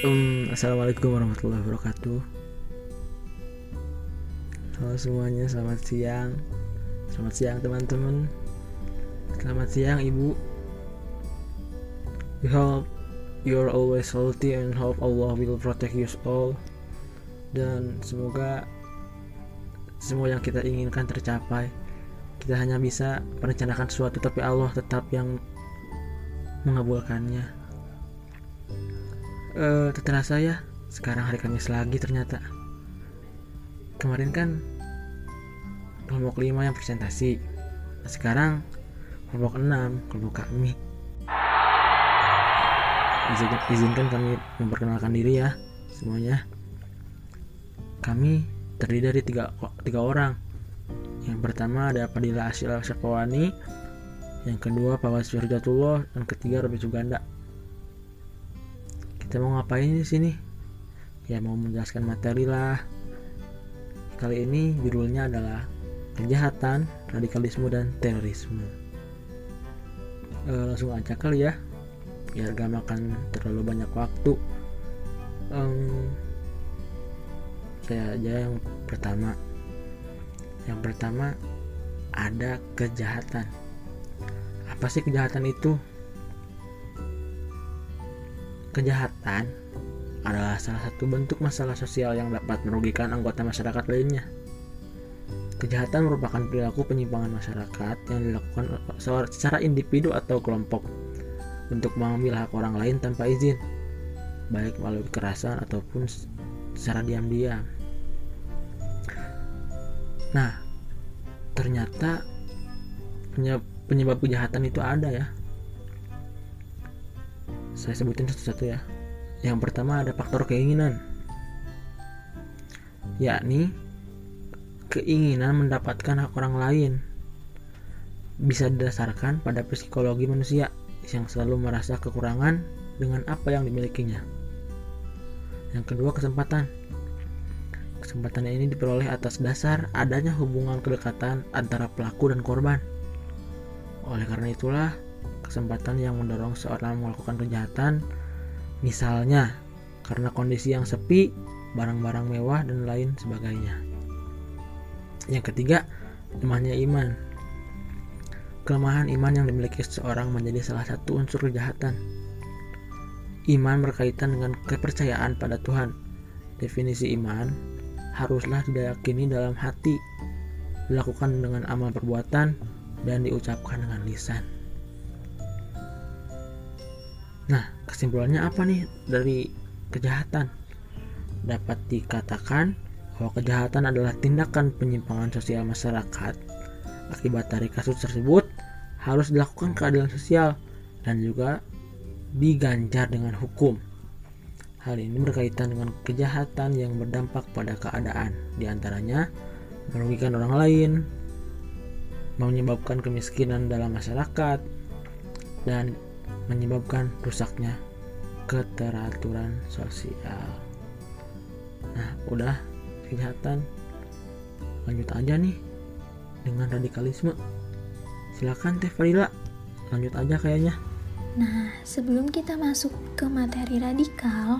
Um, Assalamualaikum warahmatullahi wabarakatuh. Halo semuanya, selamat siang. Selamat siang teman-teman. Selamat siang ibu. We hope you're always healthy and hope Allah will protect you all. Dan semoga semua yang kita inginkan tercapai. Kita hanya bisa merencanakan sesuatu tapi Allah tetap yang mengabulkannya uh, ya sekarang hari Kamis lagi ternyata. Kemarin kan kelompok 5 yang presentasi. Nah, sekarang kelompok 6 kelompok kami Izin, izinkan kami memperkenalkan diri ya semuanya. Kami terdiri dari tiga, tiga orang. Yang pertama ada Padilla Asyil Syakawani yang kedua Pak Wasfir Jatullah dan ketiga Robi Suganda kita mau ngapain di sini? Ya mau menjelaskan materi lah. Kali ini judulnya adalah kejahatan radikalisme dan terorisme. E, langsung aja kali ya biar gak makan terlalu banyak waktu. Um, saya aja yang pertama. Yang pertama ada kejahatan. Apa sih kejahatan itu Kejahatan adalah salah satu bentuk masalah sosial yang dapat merugikan anggota masyarakat lainnya. Kejahatan merupakan perilaku penyimpangan masyarakat yang dilakukan secara individu atau kelompok untuk mengambil hak orang lain tanpa izin, baik melalui kekerasan ataupun secara diam-diam. Nah, ternyata penyebab kejahatan itu ada ya saya sebutin satu-satu ya yang pertama ada faktor keinginan yakni keinginan mendapatkan hak orang lain bisa didasarkan pada psikologi manusia yang selalu merasa kekurangan dengan apa yang dimilikinya. Yang kedua, kesempatan. Kesempatan ini diperoleh atas dasar adanya hubungan kedekatan antara pelaku dan korban. Oleh karena itulah, kesempatan yang mendorong seorang melakukan kejahatan, misalnya karena kondisi yang sepi, barang-barang mewah, dan lain sebagainya. Yang ketiga, lemahnya iman. Kelemahan iman yang dimiliki seseorang menjadi salah satu unsur kejahatan. Iman berkaitan dengan kepercayaan pada Tuhan. Definisi iman haruslah diyakini dalam hati, dilakukan dengan amal perbuatan, dan diucapkan dengan lisan. Nah, kesimpulannya apa nih dari kejahatan? Dapat dikatakan bahwa kejahatan adalah tindakan penyimpangan sosial masyarakat. Akibat dari kasus tersebut harus dilakukan keadilan sosial dan juga diganjar dengan hukum. Hal ini berkaitan dengan kejahatan yang berdampak pada keadaan, di antaranya merugikan orang lain, menyebabkan kemiskinan dalam masyarakat, dan menyebabkan rusaknya keteraturan sosial. Nah, udah kejahatan. Lanjut aja nih dengan radikalisme. Silakan Teh Farila, lanjut aja kayaknya. Nah, sebelum kita masuk ke materi radikal,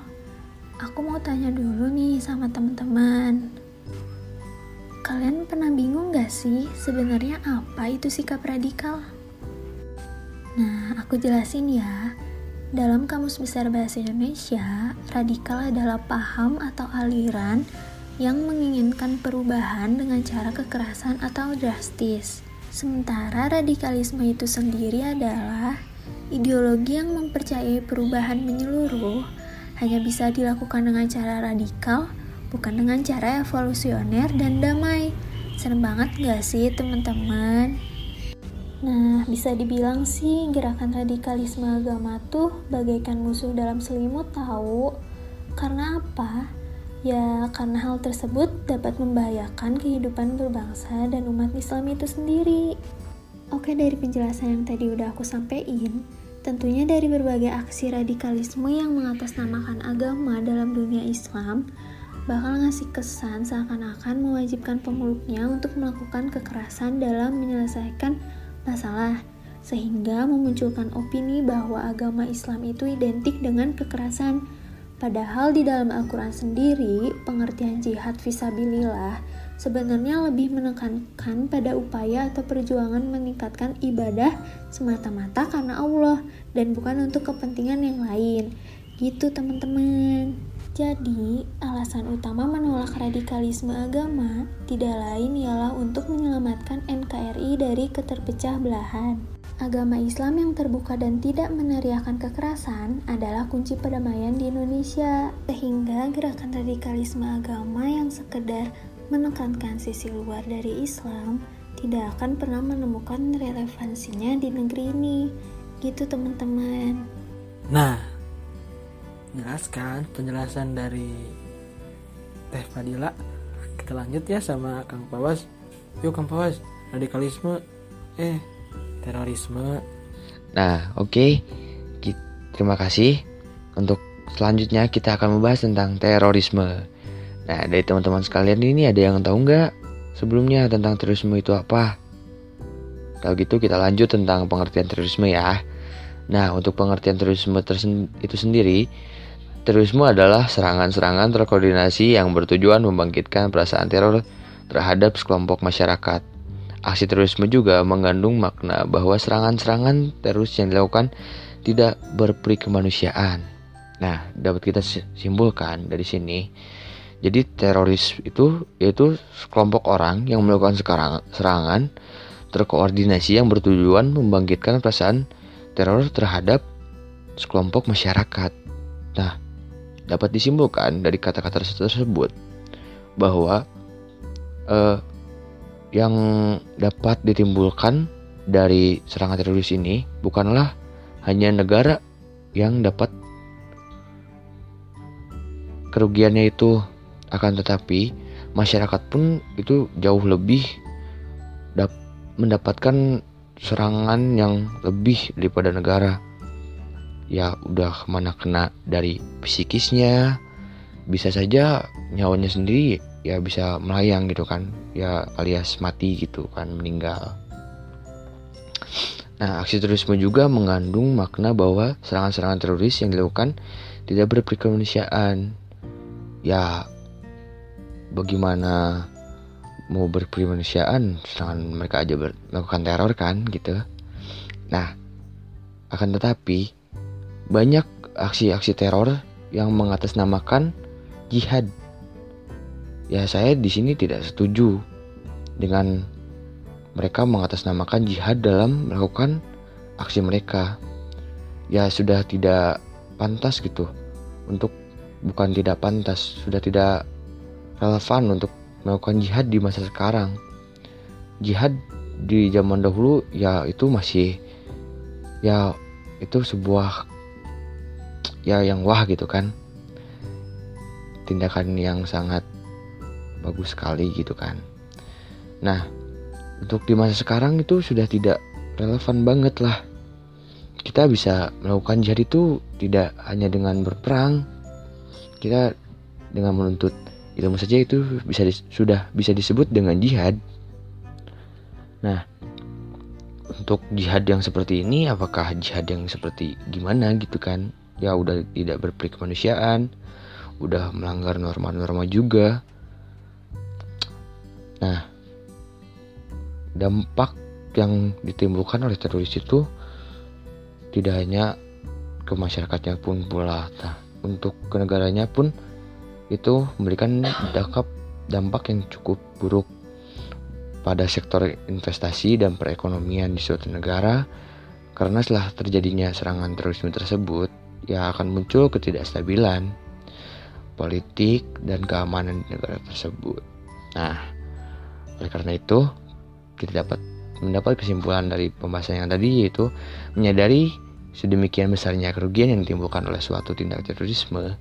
aku mau tanya dulu nih sama teman-teman. Kalian pernah bingung gak sih sebenarnya apa itu sikap radikal? Nah, aku jelasin ya. Dalam Kamus Besar Bahasa Indonesia, radikal adalah paham atau aliran yang menginginkan perubahan dengan cara kekerasan atau drastis. Sementara radikalisme itu sendiri adalah ideologi yang mempercayai perubahan menyeluruh hanya bisa dilakukan dengan cara radikal, bukan dengan cara evolusioner dan damai. Serem banget gak sih teman-teman? Nah, bisa dibilang sih gerakan radikalisme agama tuh bagaikan musuh dalam selimut tahu. Karena apa? Ya, karena hal tersebut dapat membahayakan kehidupan berbangsa dan umat Islam itu sendiri. Oke, dari penjelasan yang tadi udah aku sampaikan, tentunya dari berbagai aksi radikalisme yang mengatasnamakan agama dalam dunia Islam, bakal ngasih kesan seakan-akan mewajibkan pemeluknya untuk melakukan kekerasan dalam menyelesaikan masalah, sehingga memunculkan opini bahwa agama Islam itu identik dengan kekerasan. Padahal di dalam Al-Quran sendiri, pengertian jihad visabilillah sebenarnya lebih menekankan pada upaya atau perjuangan meningkatkan ibadah semata-mata karena Allah dan bukan untuk kepentingan yang lain. Gitu teman-teman. Jadi, alasan utama menolak radikalisme agama tidak lain ialah untuk menyelamatkan NKRI dari keterpecah belahan. Agama Islam yang terbuka dan tidak meneriakan kekerasan adalah kunci perdamaian di Indonesia. Sehingga gerakan radikalisme agama yang sekedar menekankan sisi luar dari Islam tidak akan pernah menemukan relevansinya di negeri ini. Gitu teman-teman. Nah, jelaskan penjelasan dari Teh Fadila. Kita lanjut ya sama Kang Pawas yuk Kang Pawas radikalisme eh terorisme. Nah oke. Okay. terima kasih. Untuk selanjutnya kita akan membahas tentang terorisme. Nah dari teman-teman sekalian ini ada yang tahu nggak sebelumnya tentang terorisme itu apa? Kalau gitu kita lanjut tentang pengertian terorisme ya. Nah, untuk pengertian terorisme itu sendiri, Terorisme adalah serangan-serangan terkoordinasi yang bertujuan membangkitkan perasaan teror terhadap sekelompok masyarakat. Aksi terorisme juga mengandung makna bahwa serangan-serangan teroris yang dilakukan tidak berperi kemanusiaan. Nah, dapat kita simpulkan dari sini. Jadi teroris itu yaitu sekelompok orang yang melakukan serangan terkoordinasi yang bertujuan membangkitkan perasaan teror terhadap sekelompok masyarakat. Nah, dapat disimpulkan dari kata-kata tersebut bahwa eh, yang dapat ditimbulkan dari serangan teroris ini bukanlah hanya negara yang dapat kerugiannya itu akan tetapi masyarakat pun itu jauh lebih mendapatkan serangan yang lebih daripada negara ya udah ke mana kena dari psikisnya bisa saja nyawanya sendiri ya bisa melayang gitu kan ya alias mati gitu kan meninggal Nah, aksi terorisme juga mengandung makna bahwa serangan-serangan teroris yang dilakukan tidak berperkemanusiaan. Ya, bagaimana mau berperkemanusiaan serangan mereka aja melakukan teror kan gitu. Nah, akan tetapi banyak aksi-aksi teror yang mengatasnamakan jihad. Ya, saya di sini tidak setuju dengan mereka mengatasnamakan jihad dalam melakukan aksi mereka. Ya, sudah tidak pantas gitu untuk bukan tidak pantas, sudah tidak relevan untuk melakukan jihad di masa sekarang. Jihad di zaman dahulu ya itu masih ya itu sebuah ya yang wah gitu kan. Tindakan yang sangat bagus sekali gitu kan. Nah untuk di masa sekarang itu sudah tidak relevan banget lah. Kita bisa melakukan jihad itu tidak hanya dengan berperang kita dengan menuntut ilmu saja itu bisa di, sudah bisa disebut dengan jihad. Nah untuk jihad yang seperti ini apakah jihad yang seperti gimana gitu kan ya udah tidak berperi kemanusiaan udah melanggar norma-norma juga. Nah dampak yang ditimbulkan oleh teroris itu tidak hanya ke masyarakatnya pun pula nah, untuk ke negaranya pun itu memberikan dampak dampak yang cukup buruk pada sektor investasi dan perekonomian di suatu negara. Karena setelah terjadinya serangan terorisme tersebut ya akan muncul ketidakstabilan politik dan keamanan negara tersebut. Nah, oleh karena itu, kita dapat mendapat kesimpulan dari pembahasan yang tadi yaitu menyadari sedemikian besarnya kerugian yang ditimbulkan oleh suatu tindak terorisme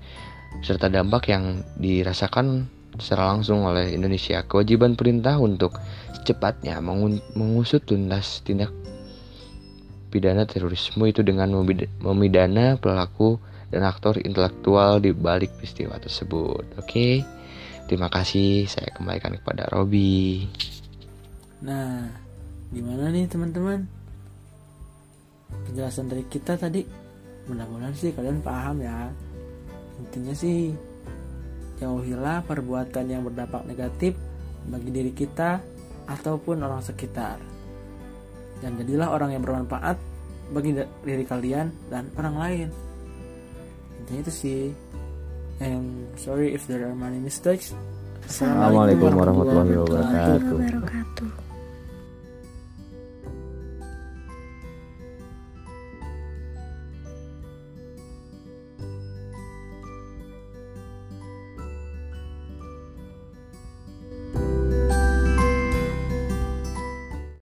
serta dampak yang dirasakan secara langsung oleh Indonesia kewajiban perintah untuk secepatnya mengusut tuntas tindak pidana terorisme itu dengan memidana pelaku dan aktor intelektual di balik peristiwa tersebut. Oke, terima kasih. Saya kembalikan kepada Robi. Nah, gimana nih teman-teman? Penjelasan dari kita tadi, mudah-mudahan sih kalian paham ya. intinya sih jauhilah perbuatan yang berdampak negatif bagi diri kita ataupun orang sekitar dan jadilah orang yang bermanfaat bagi diri kalian dan orang lain. Intinya itu sih. And sorry if there are many mistakes. Assalamualaikum warahmatullahi wabarakatuh. wabarakatuh